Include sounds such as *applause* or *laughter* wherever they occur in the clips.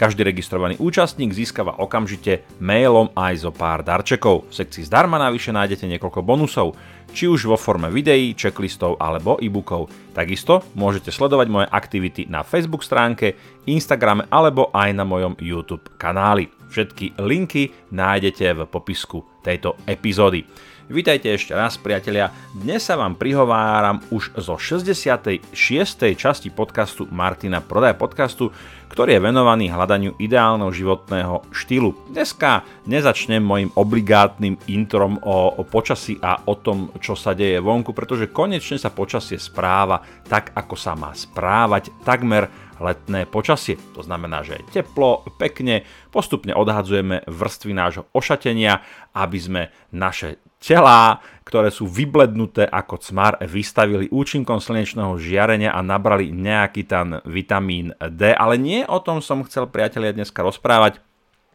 Každý registrovaný účastník získava okamžite mailom aj zo pár darčekov. V sekcii zdarma navyše nájdete niekoľko bonusov, či už vo forme videí, checklistov alebo e-bookov. Takisto môžete sledovať moje aktivity na Facebook stránke, Instagrame alebo aj na mojom YouTube kanáli. Všetky linky nájdete v popisku tejto epizódy. Vítajte ešte raz, priatelia. Dnes sa vám prihováram už zo 66. časti podcastu Martina Prodaj podcastu, ktorý je venovaný hľadaniu ideálneho životného štýlu. Dneska nezačnem mojim obligátnym introm o, o počasí a o tom, čo sa deje vonku, pretože konečne sa počasie správa tak, ako sa má správať takmer letné počasie. To znamená, že je teplo, pekne, postupne odhadzujeme vrstvy nášho ošatenia, aby sme naše telá, ktoré sú vyblednuté ako cmar, vystavili účinkom slnečného žiarenia a nabrali nejaký ten vitamín D. Ale nie o tom som chcel priatelia dneska rozprávať.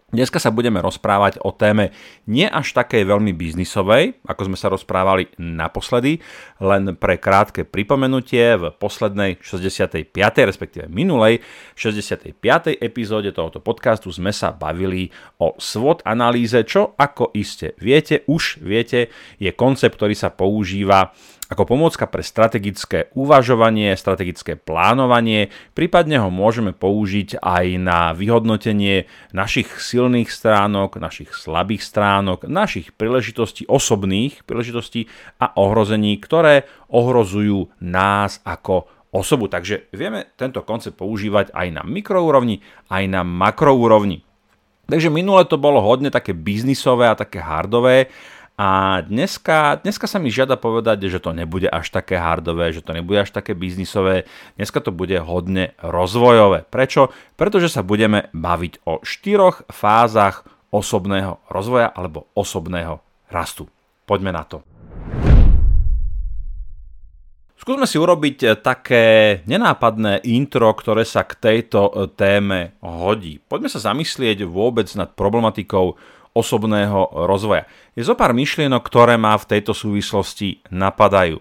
Dneska sa budeme rozprávať o téme nie až takej veľmi biznisovej, ako sme sa rozprávali naposledy, len pre krátke pripomenutie v poslednej 65. respektíve minulej 65. epizóde tohoto podcastu sme sa bavili o SWOT analýze, čo ako iste viete, už viete, je koncept, ktorý sa používa ako pomôcka pre strategické uvažovanie, strategické plánovanie, prípadne ho môžeme použiť aj na vyhodnotenie našich silných stránok, našich slabých stránok, našich príležitostí, osobných príležitostí a ohrození, ktoré ohrozujú nás ako osobu. Takže vieme tento koncept používať aj na mikroúrovni, aj na makroúrovni. Takže minule to bolo hodne také biznisové a také hardové a dneska, dneska sa mi žiada povedať, že to nebude až také hardové, že to nebude až také biznisové. Dneska to bude hodne rozvojové. Prečo? Pretože sa budeme baviť o štyroch fázach osobného rozvoja alebo osobného rastu. Poďme na to. Skúsme si urobiť také nenápadné intro, ktoré sa k tejto téme hodí. Poďme sa zamyslieť vôbec nad problematikou osobného rozvoja. Je zo pár myšlienok, ktoré ma v tejto súvislosti napadajú.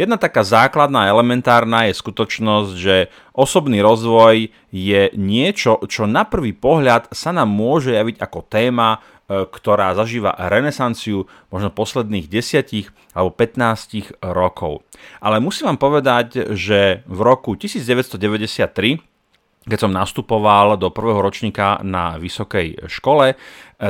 Jedna taká základná, elementárna je skutočnosť, že osobný rozvoj je niečo, čo na prvý pohľad sa nám môže javiť ako téma, e, ktorá zažíva renesanciu možno posledných 10 alebo 15 rokov. Ale musím vám povedať, že v roku 1993 keď som nastupoval do prvého ročníka na vysokej škole, eh,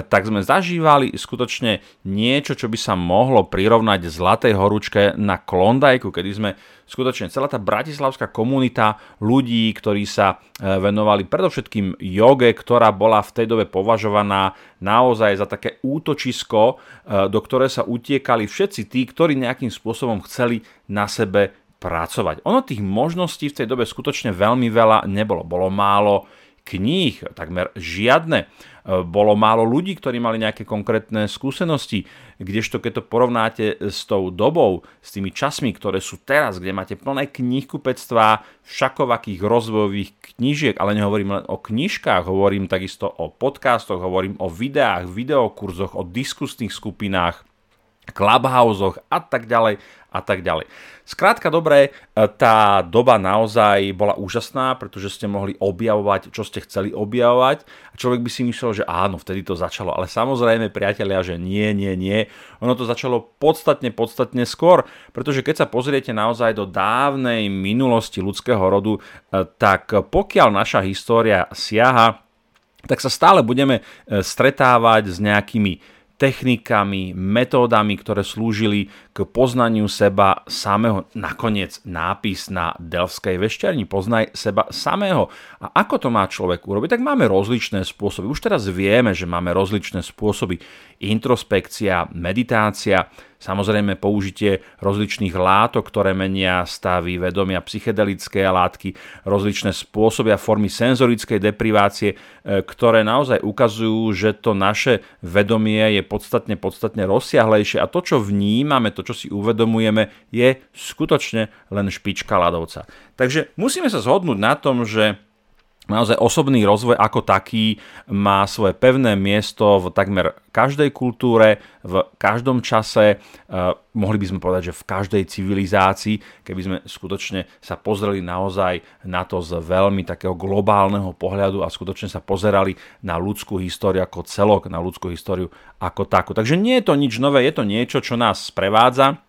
tak sme zažívali skutočne niečo, čo by sa mohlo prirovnať zlatej horúčke na Klondajku, kedy sme skutočne celá tá bratislavská komunita ľudí, ktorí sa eh, venovali predovšetkým joge, ktorá bola v tej dobe považovaná naozaj za také útočisko, eh, do ktoré sa utiekali všetci tí, ktorí nejakým spôsobom chceli na sebe pracovať. Ono tých možností v tej dobe skutočne veľmi veľa nebolo. Bolo málo kníh, takmer žiadne. Bolo málo ľudí, ktorí mali nejaké konkrétne skúsenosti, kdežto keď to porovnáte s tou dobou, s tými časmi, ktoré sú teraz, kde máte plné knihkupectvá, všakovakých rozvojových knížiek, ale nehovorím len o knižkách, hovorím takisto o podcastoch, hovorím o videách, videokurzoch, o diskusných skupinách, clubhouseoch a tak ďalej a tak ďalej. Skrátka dobre, e, tá doba naozaj bola úžasná, pretože ste mohli objavovať, čo ste chceli objavovať a človek by si myslel, že áno, vtedy to začalo. Ale samozrejme, priatelia, že nie, nie, nie. Ono to začalo podstatne, podstatne skôr, pretože keď sa pozriete naozaj do dávnej minulosti ľudského rodu, e, tak pokiaľ naša história siaha, tak sa stále budeme e, stretávať s nejakými technikami, metódami, ktoré slúžili k poznaniu seba samého. Nakoniec nápis na Delvskej vešťarni, poznaj seba samého. A ako to má človek urobiť? Tak máme rozličné spôsoby. Už teraz vieme, že máme rozličné spôsoby. Introspekcia, meditácia, samozrejme použitie rozličných látok, ktoré menia stavy vedomia, psychedelické látky, rozličné spôsoby a formy senzorickej deprivácie, e, ktoré naozaj ukazujú, že to naše vedomie je podstatne, podstatne rozsiahlejšie a to, čo vnímame, to, čo si uvedomujeme, je skutočne len špička ľadovca. Takže musíme sa zhodnúť na tom, že Naozaj osobný rozvoj ako taký má svoje pevné miesto v takmer každej kultúre, v každom čase, uh, mohli by sme povedať, že v každej civilizácii, keby sme skutočne sa pozreli naozaj na to z veľmi takého globálneho pohľadu a skutočne sa pozerali na ľudskú históriu ako celok, na ľudskú históriu ako takú. Takže nie je to nič nové, je to niečo, čo nás sprevádza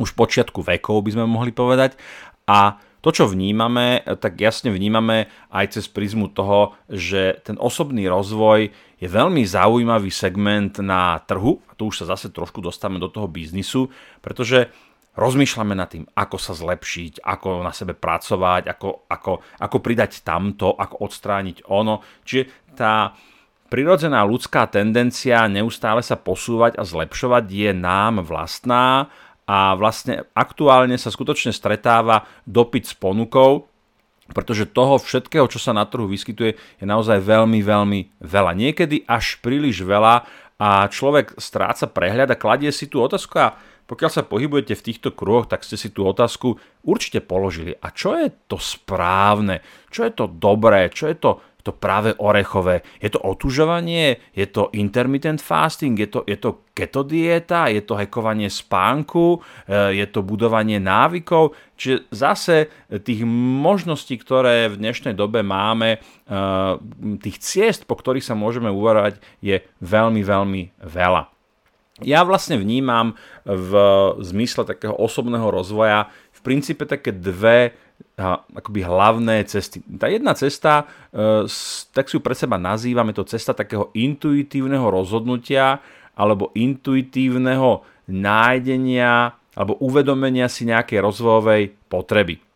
už počiatku vekov, by sme mohli povedať. A to, čo vnímame, tak jasne vnímame aj cez prizmu toho, že ten osobný rozvoj je veľmi zaujímavý segment na trhu, a tu už sa zase trošku dostávame do toho biznisu, pretože rozmýšľame nad tým, ako sa zlepšiť, ako na sebe pracovať, ako, ako, ako pridať tamto, ako odstrániť ono. Čiže tá prirodzená ľudská tendencia neustále sa posúvať a zlepšovať je nám vlastná a vlastne aktuálne sa skutočne stretáva dopyt s ponukou, pretože toho všetkého, čo sa na trhu vyskytuje, je naozaj veľmi, veľmi veľa. Niekedy až príliš veľa a človek stráca prehľad a kladie si tú otázku a pokiaľ sa pohybujete v týchto kruhoch, tak ste si tú otázku určite položili. A čo je to správne? Čo je to dobré? Čo je to to práve orechové. Je to otužovanie, je to intermittent fasting, je to, je to keto dieta, je to hekovanie spánku, e, je to budovanie návykov. Čiže zase tých možností, ktoré v dnešnej dobe máme, e, tých ciest, po ktorých sa môžeme uvarovať, je veľmi, veľmi veľa. Ja vlastne vnímam v zmysle takého osobného rozvoja v princípe také dve akoby hlavné cesty. Tá jedna cesta, e, tak si ju pre seba nazývame to cesta takého intuitívneho rozhodnutia alebo intuitívneho nájdenia alebo uvedomenia si nejakej rozvojovej potreby.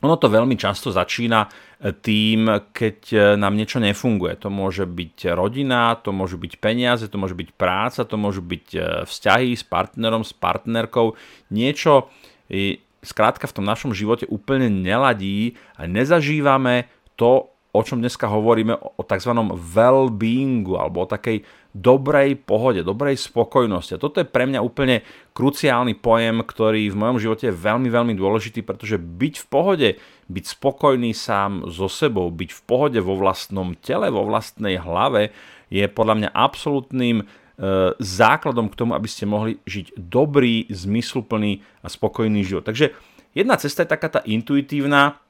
Ono to veľmi často začína e, tým, keď e, nám niečo nefunguje. To môže byť rodina, to môžu byť peniaze, to môže byť práca, to môžu byť vzťahy s partnerom, s partnerkou. Niečo skrátka v tom našom živote úplne neladí a nezažívame to, o čom dneska hovoríme, o tzv. well-beingu alebo o takej dobrej pohode, dobrej spokojnosti. A toto je pre mňa úplne kruciálny pojem, ktorý v mojom živote je veľmi, veľmi dôležitý, pretože byť v pohode, byť spokojný sám so sebou, byť v pohode vo vlastnom tele, vo vlastnej hlave, je podľa mňa absolútnym E, základom k tomu, aby ste mohli žiť dobrý, zmysluplný a spokojný život. Takže jedna cesta je taká tá intuitívna,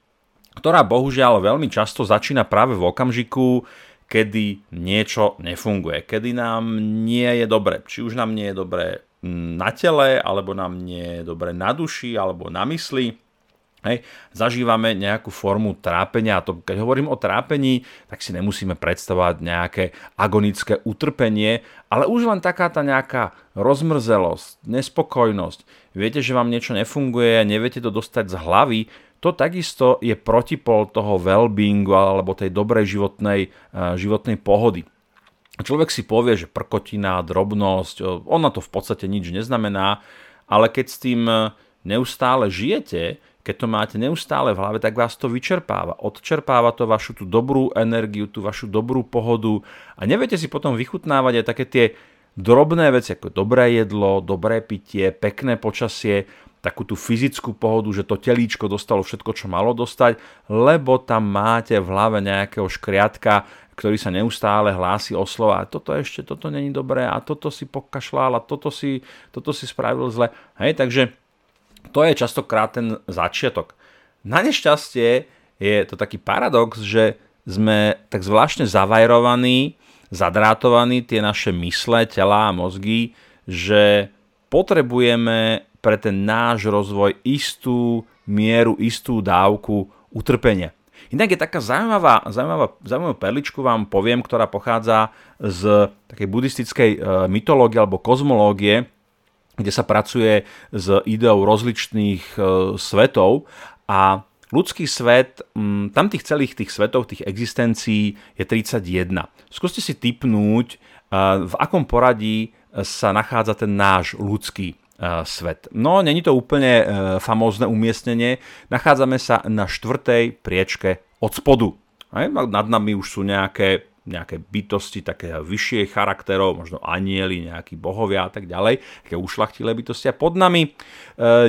ktorá bohužiaľ veľmi často začína práve v okamžiku, kedy niečo nefunguje, kedy nám nie je dobre. Či už nám nie je dobre na tele, alebo nám nie je dobre na duši, alebo na mysli. Hej, zažívame nejakú formu trápenia a to, keď hovorím o trápení, tak si nemusíme predstavovať nejaké agonické utrpenie, ale už len taká tá nejaká rozmrzelosť, nespokojnosť. Viete, že vám niečo nefunguje, neviete to dostať z hlavy, to takisto je protipol toho well-beingu alebo tej dobrej životnej, eh, životnej pohody. Človek si povie, že prkotina, drobnosť, ona to v podstate nič neznamená, ale keď s tým eh, neustále žijete, keď to máte neustále v hlave, tak vás to vyčerpáva. Odčerpáva to vašu tú dobrú energiu, tú vašu dobrú pohodu a neviete si potom vychutnávať aj také tie drobné veci, ako dobré jedlo, dobré pitie, pekné počasie, takú tú fyzickú pohodu, že to telíčko dostalo všetko, čo malo dostať, lebo tam máte v hlave nejakého škriatka, ktorý sa neustále hlási o slova toto ešte, toto není dobré a toto si pokašľal a toto si, toto si spravil zle. Hej, takže to je častokrát ten začiatok. Na nešťastie je to taký paradox, že sme tak zvláštne zavajrovaní, zadrátovaní tie naše mysle, tela a mozgy, že potrebujeme pre ten náš rozvoj istú mieru, istú dávku utrpenia. Inak je taká zaujímavá, zaujímavá, zaujímavú perličku vám poviem, ktorá pochádza z takej buddhistickej e, mytológie alebo kozmológie, kde sa pracuje s ideou rozličných e, svetov a ľudský svet, m, tam tých celých tých svetov, tých existencií je 31. Skúste si typnúť, e, v akom poradí sa nachádza ten náš ľudský svet. No, není to úplne famózne umiestnenie. Nachádzame sa na štvrtej priečke od spodu. Nad nami už sú nejaké nejaké bytosti také vyššie charakterov, možno anieli, nejakí bohovia a tak ďalej, také ušlachtilé bytosti a pod nami e,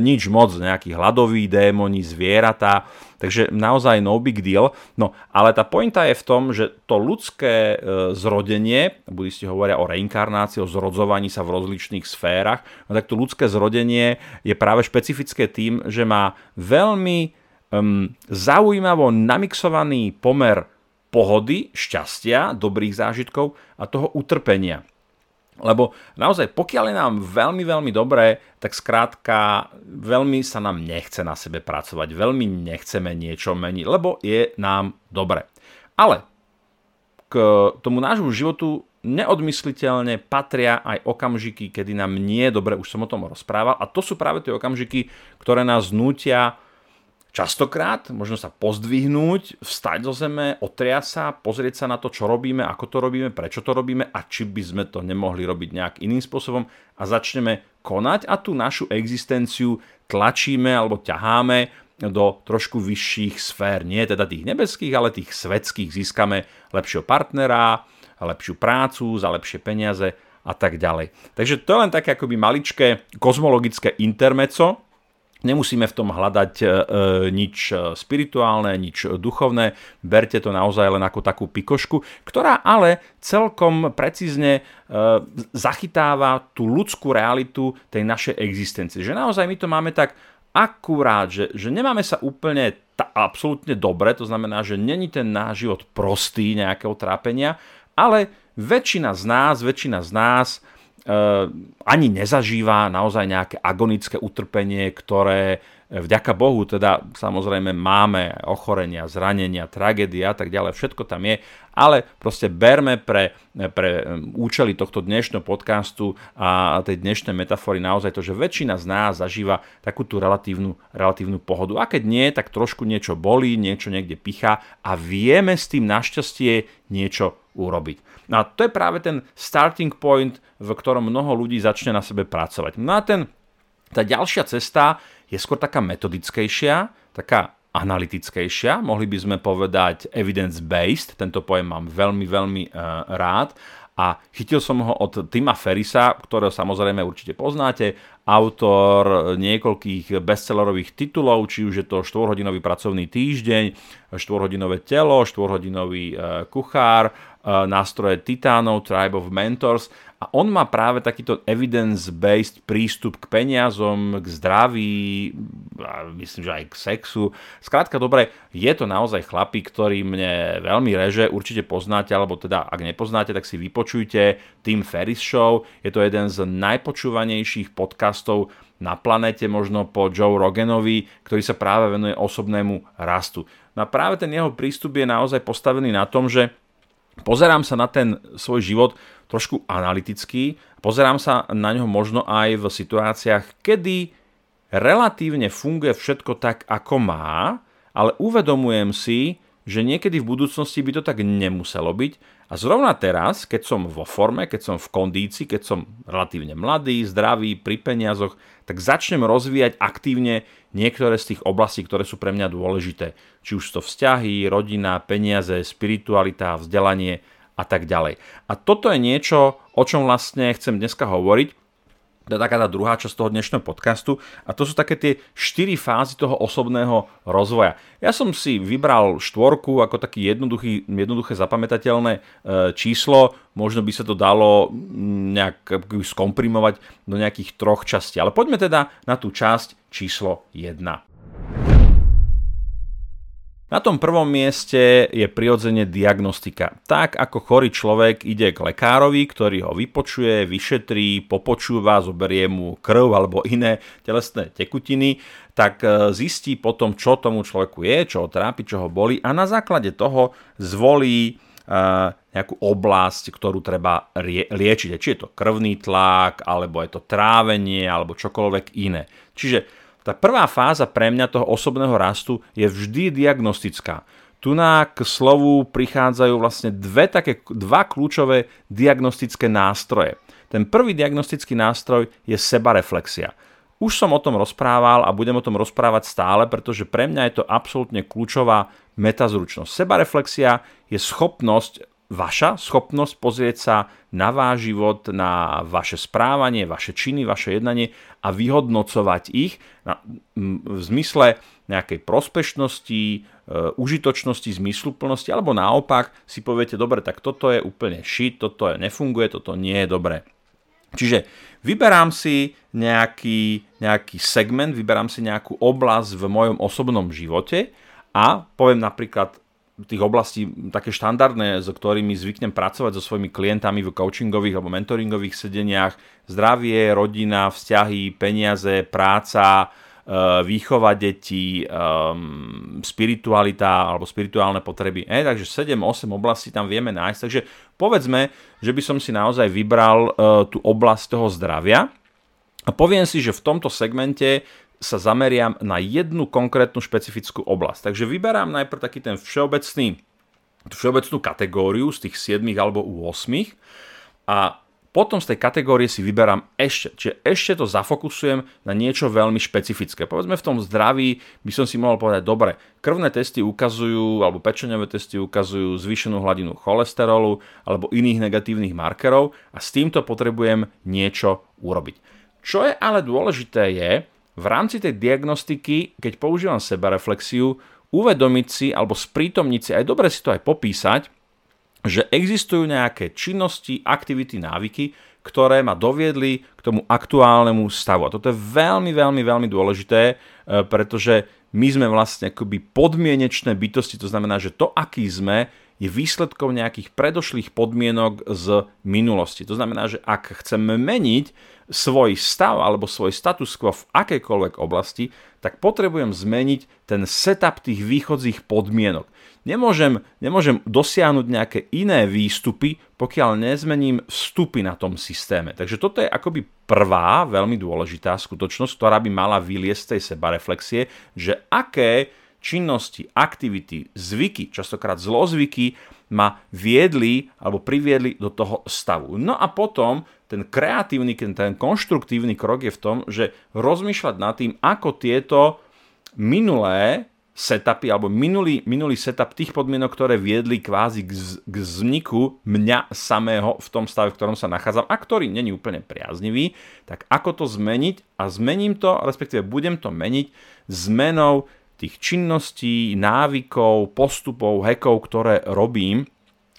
nič moc, nejakí hladoví démoni, zvieratá, takže naozaj no big deal. No, ale tá pointa je v tom, že to ľudské e, zrodenie, budisti hovoria o reinkarnácii, o zrodzovaní sa v rozličných sférach, no tak to ľudské zrodenie je práve špecifické tým, že má veľmi um, zaujímavo namixovaný pomer pohody, šťastia, dobrých zážitkov a toho utrpenia. Lebo naozaj, pokiaľ je nám veľmi, veľmi dobré, tak skrátka veľmi sa nám nechce na sebe pracovať, veľmi nechceme niečo meniť, lebo je nám dobre. Ale k tomu nášmu životu neodmysliteľne patria aj okamžiky, kedy nám nie je dobre, už som o tom rozprával, a to sú práve tie okamžiky, ktoré nás nútia častokrát možno sa pozdvihnúť, vstať zo zeme, otriať sa, pozrieť sa na to, čo robíme, ako to robíme, prečo to robíme a či by sme to nemohli robiť nejak iným spôsobom a začneme konať a tú našu existenciu tlačíme alebo ťaháme do trošku vyšších sfér. Nie teda tých nebeských, ale tých svetských. Získame lepšieho partnera, lepšiu prácu, za lepšie peniaze a tak ďalej. Takže to je len také akoby maličké kozmologické intermeco, Nemusíme v tom hľadať e, nič spirituálne, nič duchovné, berte to naozaj len ako takú pikošku, ktorá ale celkom precízne e, zachytáva tú ľudskú realitu tej našej existencie. Že naozaj my to máme tak akurát, že, že nemáme sa úplne ta, absolútne dobre, to znamená, že není ten náš život prostý nejakého trápenia, ale väčšina z nás, väčšina z nás ani nezažíva naozaj nejaké agonické utrpenie, ktoré vďaka Bohu teda samozrejme máme ochorenia, zranenia, tragédia a tak ďalej, všetko tam je, ale proste berme pre, pre eh, účely tohto dnešného podcastu a tej dnešnej metafory naozaj to, že väčšina z nás zažíva takú tú relatívnu, relatívnu pohodu. A keď nie, tak trošku niečo bolí, niečo niekde pichá a vieme s tým našťastie niečo urobiť. No a to je práve ten starting point, v ktorom mnoho ľudí začne na sebe pracovať. No a ten, tá ďalšia cesta je skôr taká metodickejšia, taká analytickejšia, mohli by sme povedať evidence-based, tento pojem mám veľmi, veľmi uh, rád. A chytil som ho od Tima Ferisa, ktorého samozrejme určite poznáte, autor niekoľkých bestsellerových titulov, či už je to 4-hodinový pracovný týždeň, 4-hodinové telo, 4-hodinový uh, kuchár, uh, nástroje Titánov, Tribe of Mentors a on má práve takýto evidence-based prístup k peniazom, k zdraví, myslím, že aj k sexu. Skrátka, dobre, je to naozaj chlapík, ktorý mne veľmi reže, určite poznáte, alebo teda ak nepoznáte, tak si vypočujte Tim Ferris Show. Je to jeden z najpočúvanejších podcastov na planete, možno po Joe Roganovi, ktorý sa práve venuje osobnému rastu. No a práve ten jeho prístup je naozaj postavený na tom, že pozerám sa na ten svoj život trošku analytický. Pozerám sa na ňo možno aj v situáciách, kedy relatívne funguje všetko tak, ako má, ale uvedomujem si, že niekedy v budúcnosti by to tak nemuselo byť. A zrovna teraz, keď som vo forme, keď som v kondícii, keď som relatívne mladý, zdravý, pri peniazoch, tak začnem rozvíjať aktívne niektoré z tých oblastí, ktoré sú pre mňa dôležité. Či už to vzťahy, rodina, peniaze, spiritualita, vzdelanie a tak ďalej. A toto je niečo, o čom vlastne chcem dneska hovoriť. Taká tá druhá časť toho dnešného podcastu a to sú také tie štyri fázy toho osobného rozvoja. Ja som si vybral štvorku ako taký jednoduchý, jednoduché zapamätateľné e, číslo, možno by sa to dalo nejak skomprimovať do nejakých troch častí. Ale poďme teda na tú časť číslo 1. Na tom prvom mieste je prirodzene diagnostika. Tak ako chorý človek ide k lekárovi, ktorý ho vypočuje, vyšetrí, popočúva, zoberie mu krv alebo iné telesné tekutiny, tak e, zistí potom, čo tomu človeku je, čo ho trápi, čo ho boli a na základe toho zvolí e, nejakú oblasť, ktorú treba liečiť. Či je to krvný tlak, alebo je to trávenie, alebo čokoľvek iné. Čiže tá prvá fáza pre mňa toho osobného rastu je vždy diagnostická. Tu na k slovu prichádzajú vlastne dve také, dva kľúčové diagnostické nástroje. ten prvý diagnostický nástroj je sebareflexia. Už som o tom rozprával a budem o tom rozprávať stále, pretože pre mňa je to absolútne kľúčová metazručnosť. Sebareflexia je schopnosť, vaša schopnosť pozrieť sa na váš život, na vaše správanie, vaše činy, vaše jednanie a vyhodnocovať ich v zmysle nejakej prospešnosti, e, užitočnosti, zmysluplnosti, alebo naopak si poviete, dobre, tak toto je úplne shit, toto je, nefunguje, toto nie je dobré. Čiže vyberám si nejaký, nejaký segment, vyberám si nejakú oblasť v mojom osobnom živote a poviem napríklad tých oblastí také štandardné, s ktorými zvyknem pracovať so svojimi klientami v coachingových alebo mentoringových sedeniach, zdravie, rodina, vzťahy, peniaze, práca, Eh, výchova detí, um, spiritualita alebo spirituálne potreby. E, takže 7-8 oblastí tam vieme nájsť. Takže povedzme, že by som si naozaj vybral uh, tú oblasť toho zdravia a poviem si, že v tomto segmente sa zameriam na jednu konkrétnu špecifickú oblasť. Takže vyberám najprv taký ten všeobecný, všeobecnú kategóriu z tých 7 alebo 8 a potom z tej kategórie si vyberám ešte, čiže ešte to zafokusujem na niečo veľmi špecifické. Povedzme v tom zdraví by som si mohol povedať, dobre, krvné testy ukazujú, alebo pečeňové testy ukazujú zvýšenú hladinu cholesterolu alebo iných negatívnych markerov a s týmto potrebujem niečo urobiť. Čo je ale dôležité je, v rámci tej diagnostiky, keď používam sebareflexiu, uvedomiť si alebo sprítomniť si, aj dobre si to aj popísať, že existujú nejaké činnosti, aktivity, návyky, ktoré ma doviedli k tomu aktuálnemu stavu. A toto je veľmi, veľmi, veľmi dôležité, e, pretože my sme vlastne akoby podmienečné bytosti, to znamená, že to, aký sme, je výsledkom nejakých predošlých podmienok z minulosti. To znamená, že ak chceme meniť svoj stav alebo svoj status quo v akejkoľvek oblasti, tak potrebujem zmeniť ten setup tých východzích podmienok. Nemôžem, nemôžem dosiahnuť nejaké iné výstupy, pokiaľ nezmením vstupy na tom systéme. Takže toto je akoby prvá veľmi dôležitá skutočnosť, ktorá by mala vyliesť z tej sebareflexie, že aké činnosti, aktivity, zvyky, častokrát zlozvyky ma viedli alebo priviedli do toho stavu. No a potom ten kreatívny, ten konštruktívny krok je v tom, že rozmýšľať nad tým, ako tieto minulé setupy alebo minulý, minulý setup tých podmienok, ktoré viedli kvázi k, z, k vzniku mňa samého v tom stave, v ktorom sa nachádzam a ktorý není úplne priaznivý, tak ako to zmeniť a zmením to, respektíve budem to meniť zmenou tých činností, návykov, postupov, hekov, ktoré robím.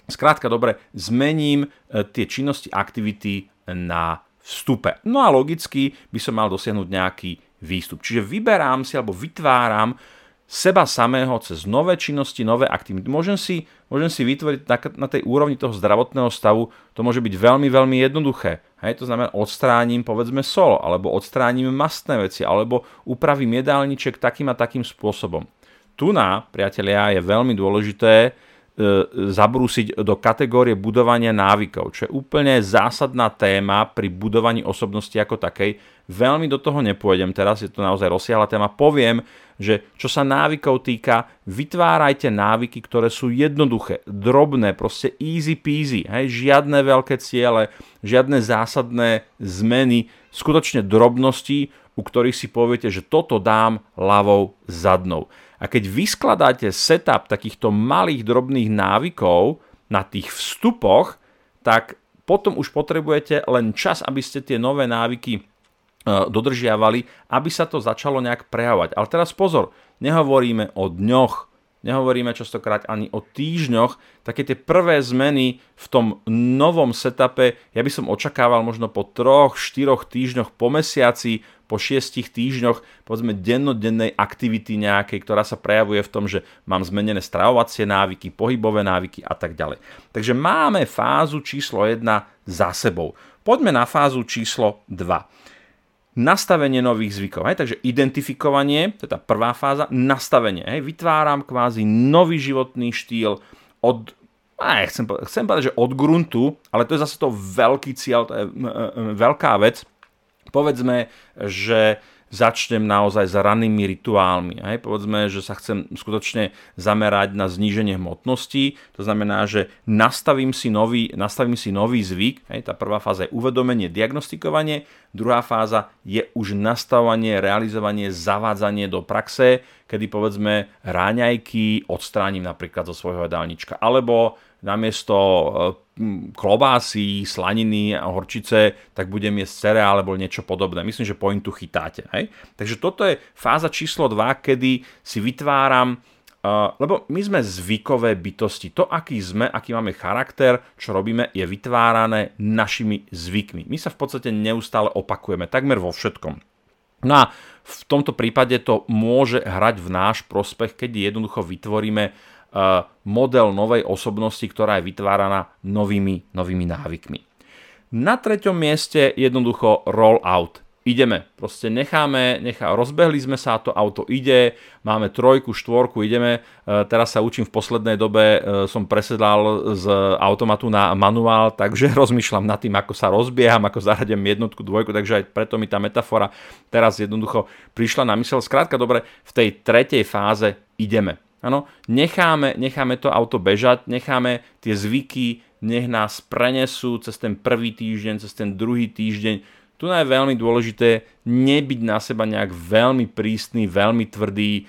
Skrátka dobre, zmením e, tie činnosti, aktivity na vstupe. No a logicky by som mal dosiahnuť nejaký výstup. Čiže vyberám si alebo vytváram seba samého cez nové činnosti, nové aktivity. Môžem si, môžem si vytvoriť na, na tej úrovni toho zdravotného stavu, to môže byť veľmi, veľmi jednoduché. Hej, to znamená, odstránim povedzme sol, alebo odstránim mastné veci, alebo upravím jedálniček takým a takým spôsobom. Tu na, priatelia, je veľmi dôležité zabrúsiť do kategórie budovania návykov, čo je úplne zásadná téma pri budovaní osobnosti ako takej. Veľmi do toho nepôjdem teraz, je to naozaj rozsiahla téma. Poviem, že čo sa návykov týka, vytvárajte návyky, ktoré sú jednoduché, drobné, proste easy peasy, hej, žiadne veľké ciele, žiadne zásadné zmeny, skutočne drobnosti, u ktorých si poviete, že toto dám ľavou zadnou. A keď vyskladáte setup takýchto malých drobných návykov na tých vstupoch, tak potom už potrebujete len čas, aby ste tie nové návyky E, dodržiavali, aby sa to začalo nejak prejavovať. Ale teraz pozor, nehovoríme o dňoch, nehovoríme častokrát ani o týždňoch, také tie prvé zmeny v tom novom setupe, ja by som očakával možno po troch, štyroch týždňoch, po mesiaci, po šiestich týždňoch, povedzme dennodennej aktivity nejakej, ktorá sa prejavuje v tom, že mám zmenené stravovacie návyky, pohybové návyky a tak ďalej. Takže máme fázu číslo 1 za sebou. Poďme na fázu číslo 2 nastavenie nových zvykov. Hej? Takže identifikovanie, to je tá prvá fáza, nastavenie. Hej? Vytváram kvázi nový životný štýl od aj, chcem, chcem povedať, že od gruntu, ale to je zase to veľký cieľ, to je veľká vec. Povedzme, že začnem naozaj s rannými rituálmi. Hej? Povedzme, že sa chcem skutočne zamerať na zníženie hmotnosti, to znamená, že nastavím si nový, nastavím si nový zvyk. Hej? Tá prvá fáza je uvedomenie, diagnostikovanie, druhá fáza je už nastavovanie, realizovanie, zavádzanie do praxe, kedy povedzme ráňajky odstránim napríklad zo svojho jedálnička, alebo namiesto e, klobásy, slaniny a horčice, tak budem jesť cereál alebo niečo podobné. Myslím, že pointu chytáte. Hej? Takže toto je fáza číslo 2, kedy si vytváram Uh, lebo my sme zvykové bytosti. To, aký sme, aký máme charakter, čo robíme, je vytvárané našimi zvykmi. My sa v podstate neustále opakujeme, takmer vo všetkom. No a v tomto prípade to môže hrať v náš prospech, keď jednoducho vytvoríme model novej osobnosti, ktorá je vytváraná novými, novými návykmi. Na treťom mieste jednoducho roll out. Ideme, proste necháme, nechá, rozbehli sme sa, to auto ide, máme trojku, štvorku, ideme. E, teraz sa učím v poslednej dobe, e, som presedal z automatu na manuál, takže *laughs* rozmýšľam nad tým, ako sa rozbieham, ako zaradím jednotku, dvojku, takže aj preto mi tá metafora teraz jednoducho prišla na mysel. Skrátka dobre, v tej tretej fáze ideme. Áno, necháme, necháme to auto bežať, necháme tie zvyky, nech nás prenesú cez ten prvý týždeň, cez ten druhý týždeň. Tu je veľmi dôležité nebyť na seba nejak veľmi prísny, veľmi tvrdý.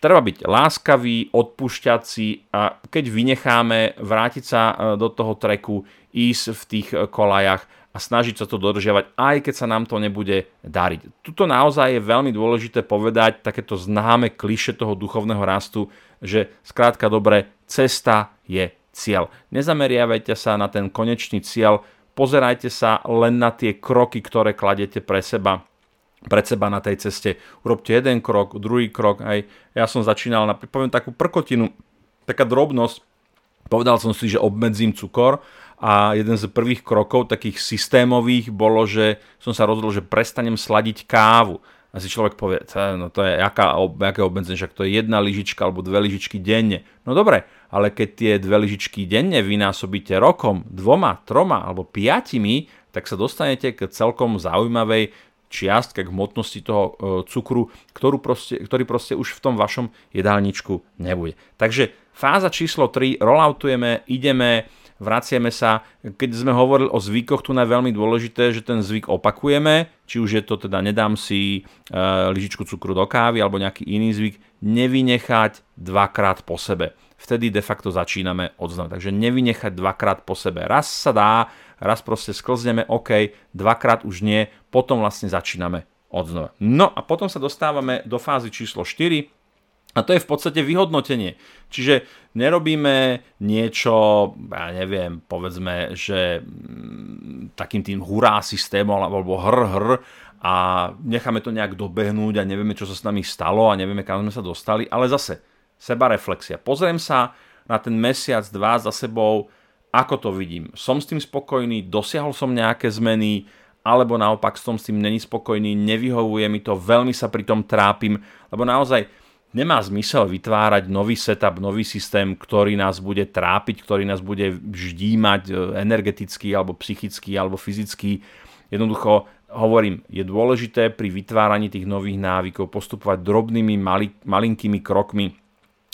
Treba byť láskavý, odpúšťací a keď vynecháme, vrátiť sa e, do toho treku, ísť v tých e, kolajach a snažiť sa to dodržiavať, aj keď sa nám to nebude dariť. Tuto naozaj je veľmi dôležité povedať takéto známe kliše toho duchovného rastu, že skrátka dobre, cesta je cieľ. Nezameriavajte sa na ten konečný cieľ, pozerajte sa len na tie kroky, ktoré kladete pre seba pred seba na tej ceste. Urobte jeden krok, druhý krok. Aj ja som začínal, poviem takú prkotinu, taká drobnosť. Povedal som si, že obmedzím cukor a jeden z prvých krokov takých systémových bolo, že som sa rozhodol, že prestanem sladiť kávu. A si človek povie, no to je aká, aké obmedzenie, však to je jedna lyžička alebo dve lyžičky denne. No dobre, ale keď tie dve lyžičky denne vynásobíte rokom, dvoma, troma alebo piatimi, tak sa dostanete k celkom zaujímavej čiastke k hmotnosti toho e, cukru, ktorú proste, ktorý proste už v tom vašom jedálničku nebude. Takže fáza číslo 3, rolloutujeme, ideme, vraciame sa, keď sme hovorili o zvykoch, tu je veľmi dôležité, že ten zvyk opakujeme, či už je to teda nedám si e, lyžičku cukru do kávy alebo nejaký iný zvyk, nevynechať dvakrát po sebe. Vtedy de facto začíname od. Takže nevynechať dvakrát po sebe. Raz sa dá, raz proste sklzneme, OK, dvakrát už nie, potom vlastne začíname od. No a potom sa dostávame do fázy číslo 4, a to je v podstate vyhodnotenie. Čiže nerobíme niečo, ja neviem, povedzme, že mm, takým tým hurá systémom alebo hr hr a necháme to nejak dobehnúť a nevieme, čo sa s nami stalo a nevieme, kam sme sa dostali, ale zase seba reflexia. Pozriem sa na ten mesiac, dva za sebou, ako to vidím. Som s tým spokojný, dosiahol som nejaké zmeny, alebo naopak som s tým není spokojný, nevyhovuje mi to, veľmi sa pri tom trápim, lebo naozaj nemá zmysel vytvárať nový setup, nový systém, ktorý nás bude trápiť, ktorý nás bude ždímať e, energeticky alebo psychicky alebo fyzicky. Jednoducho hovorím, je dôležité pri vytváraní tých nových návykov postupovať drobnými, mali, malinkými krokmi,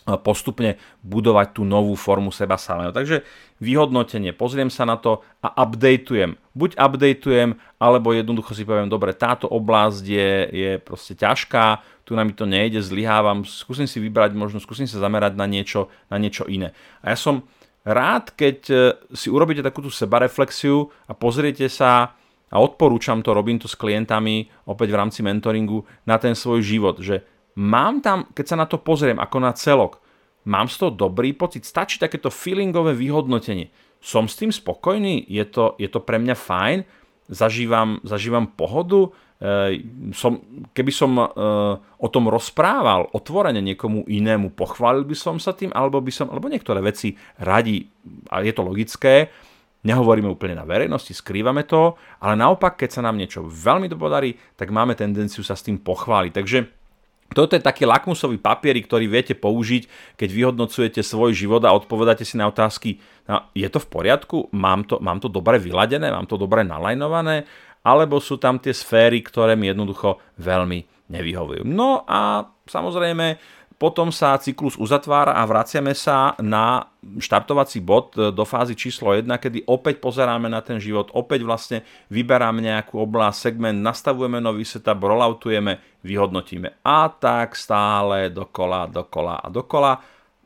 postupne budovať tú novú formu seba samého. Takže vyhodnotenie, pozriem sa na to a updateujem. Buď updateujem, alebo jednoducho si poviem, dobre, táto oblasť je, je proste ťažká, tu nám mi to nejde, zlyhávam, skúsim si vybrať možno, skúsim sa zamerať na niečo, na niečo iné. A ja som rád, keď e, si urobíte takúto sebareflexiu a pozriete sa a odporúčam to, robím to s klientami opäť v rámci mentoringu na ten svoj život, že mám tam, keď sa na to pozriem ako na celok, mám z toho dobrý pocit, stačí takéto feelingové vyhodnotenie. Som s tým spokojný? Je to, je to pre mňa fajn? Zažívam, zažívam pohodu? E, som, keby som e, o tom rozprával otvorene niekomu inému, pochválil by som sa tým, alebo by som, alebo niektoré veci radi, a je to logické, nehovoríme úplne na verejnosti, skrývame to, ale naopak, keď sa nám niečo veľmi podarí, tak máme tendenciu sa s tým pochváliť. Takže toto je taký lakmusový papier, ktorý viete použiť, keď vyhodnocujete svoj život a odpovedáte si na otázky, no, je to v poriadku, mám to, mám to dobre vyladené, mám to dobre nalajnované? Alebo sú tam tie sféry, ktoré mi jednoducho veľmi nevyhovujú. No a samozrejme potom sa cyklus uzatvára a vraciame sa na štartovací bod e, do fázy číslo 1, kedy opäť pozeráme na ten život, opäť vlastne vyberáme nejakú oblasť, segment, nastavujeme nový setup, rolloutujeme, vyhodnotíme. A tak stále dokola, dokola a dokola,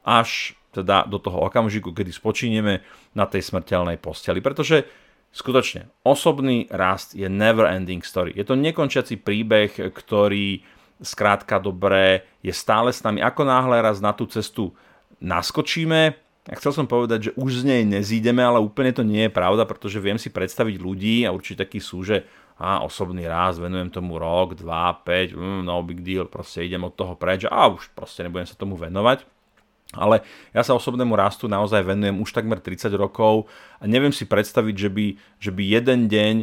až teda do toho okamžiku, kedy spočínieme na tej smrteľnej posteli. Pretože skutočne osobný rast je never ending story. Je to nekončiaci príbeh, ktorý skrátka dobré, je stále s nami. Ako náhle raz na tú cestu naskočíme, ja chcel som povedať, že už z nej nezídeme, ale úplne to nie je pravda, pretože viem si predstaviť ľudí a určite takí sú, že a osobný rast, venujem tomu rok, 2, 5, mm, no big deal, proste idem od toho preč a už proste nebudem sa tomu venovať. Ale ja sa osobnému rastu naozaj venujem už takmer 30 rokov a neviem si predstaviť, že by, že by jeden deň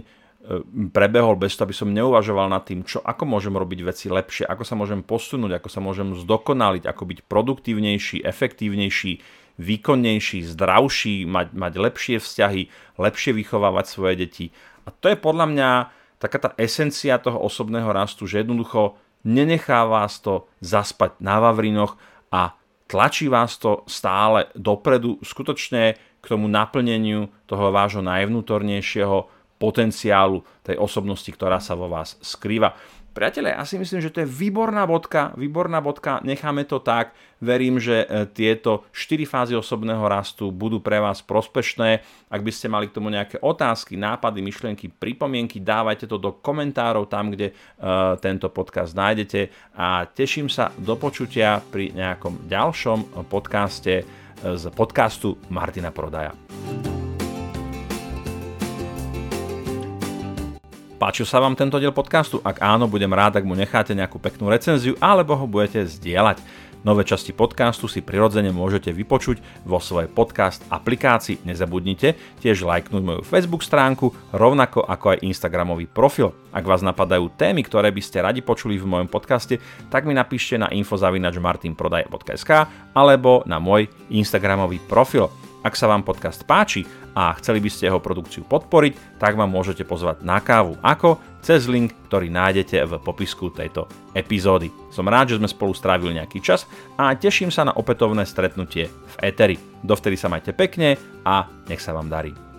prebehol bez toho, aby som neuvažoval nad tým, čo, ako môžem robiť veci lepšie, ako sa môžem posunúť, ako sa môžem zdokonaliť, ako byť produktívnejší, efektívnejší, výkonnejší, zdravší, mať, mať lepšie vzťahy, lepšie vychovávať svoje deti. A to je podľa mňa taká tá esencia toho osobného rastu, že jednoducho nenechá vás to zaspať na Vavrinoch a tlačí vás to stále dopredu, skutočne k tomu naplneniu toho vášho najvnútornejšieho potenciálu tej osobnosti, ktorá sa vo vás skrýva. Priatelia, ja si myslím, že to je výborná bodka, výborná bodka, necháme to tak. Verím, že e, tieto 4 fázy osobného rastu budú pre vás prospešné. Ak by ste mali k tomu nejaké otázky, nápady, myšlienky, pripomienky, dávajte to do komentárov tam, kde uh, tento podcast nájdete a teším sa do počutia pri nejakom ďalšom podcaste z podcastu Martina Prodaja. Páčil sa vám tento diel podcastu? Ak áno, budem rád, ak mu necháte nejakú peknú recenziu alebo ho budete zdieľať. Nové časti podcastu si prirodzene môžete vypočuť vo svojej podcast aplikácii. Nezabudnite tiež lajknúť moju Facebook stránku, rovnako ako aj Instagramový profil. Ak vás napadajú témy, ktoré by ste radi počuli v mojom podcaste, tak mi napíšte na infozavinačmartinprodaje.sk alebo na môj Instagramový profil. Ak sa vám podcast páči a chceli by ste jeho produkciu podporiť, tak vám môžete pozvať na kávu ako cez link, ktorý nájdete v popisku tejto epizódy. Som rád, že sme spolu strávili nejaký čas a teším sa na opätovné stretnutie v Eteri. Dovtedy sa majte pekne a nech sa vám darí.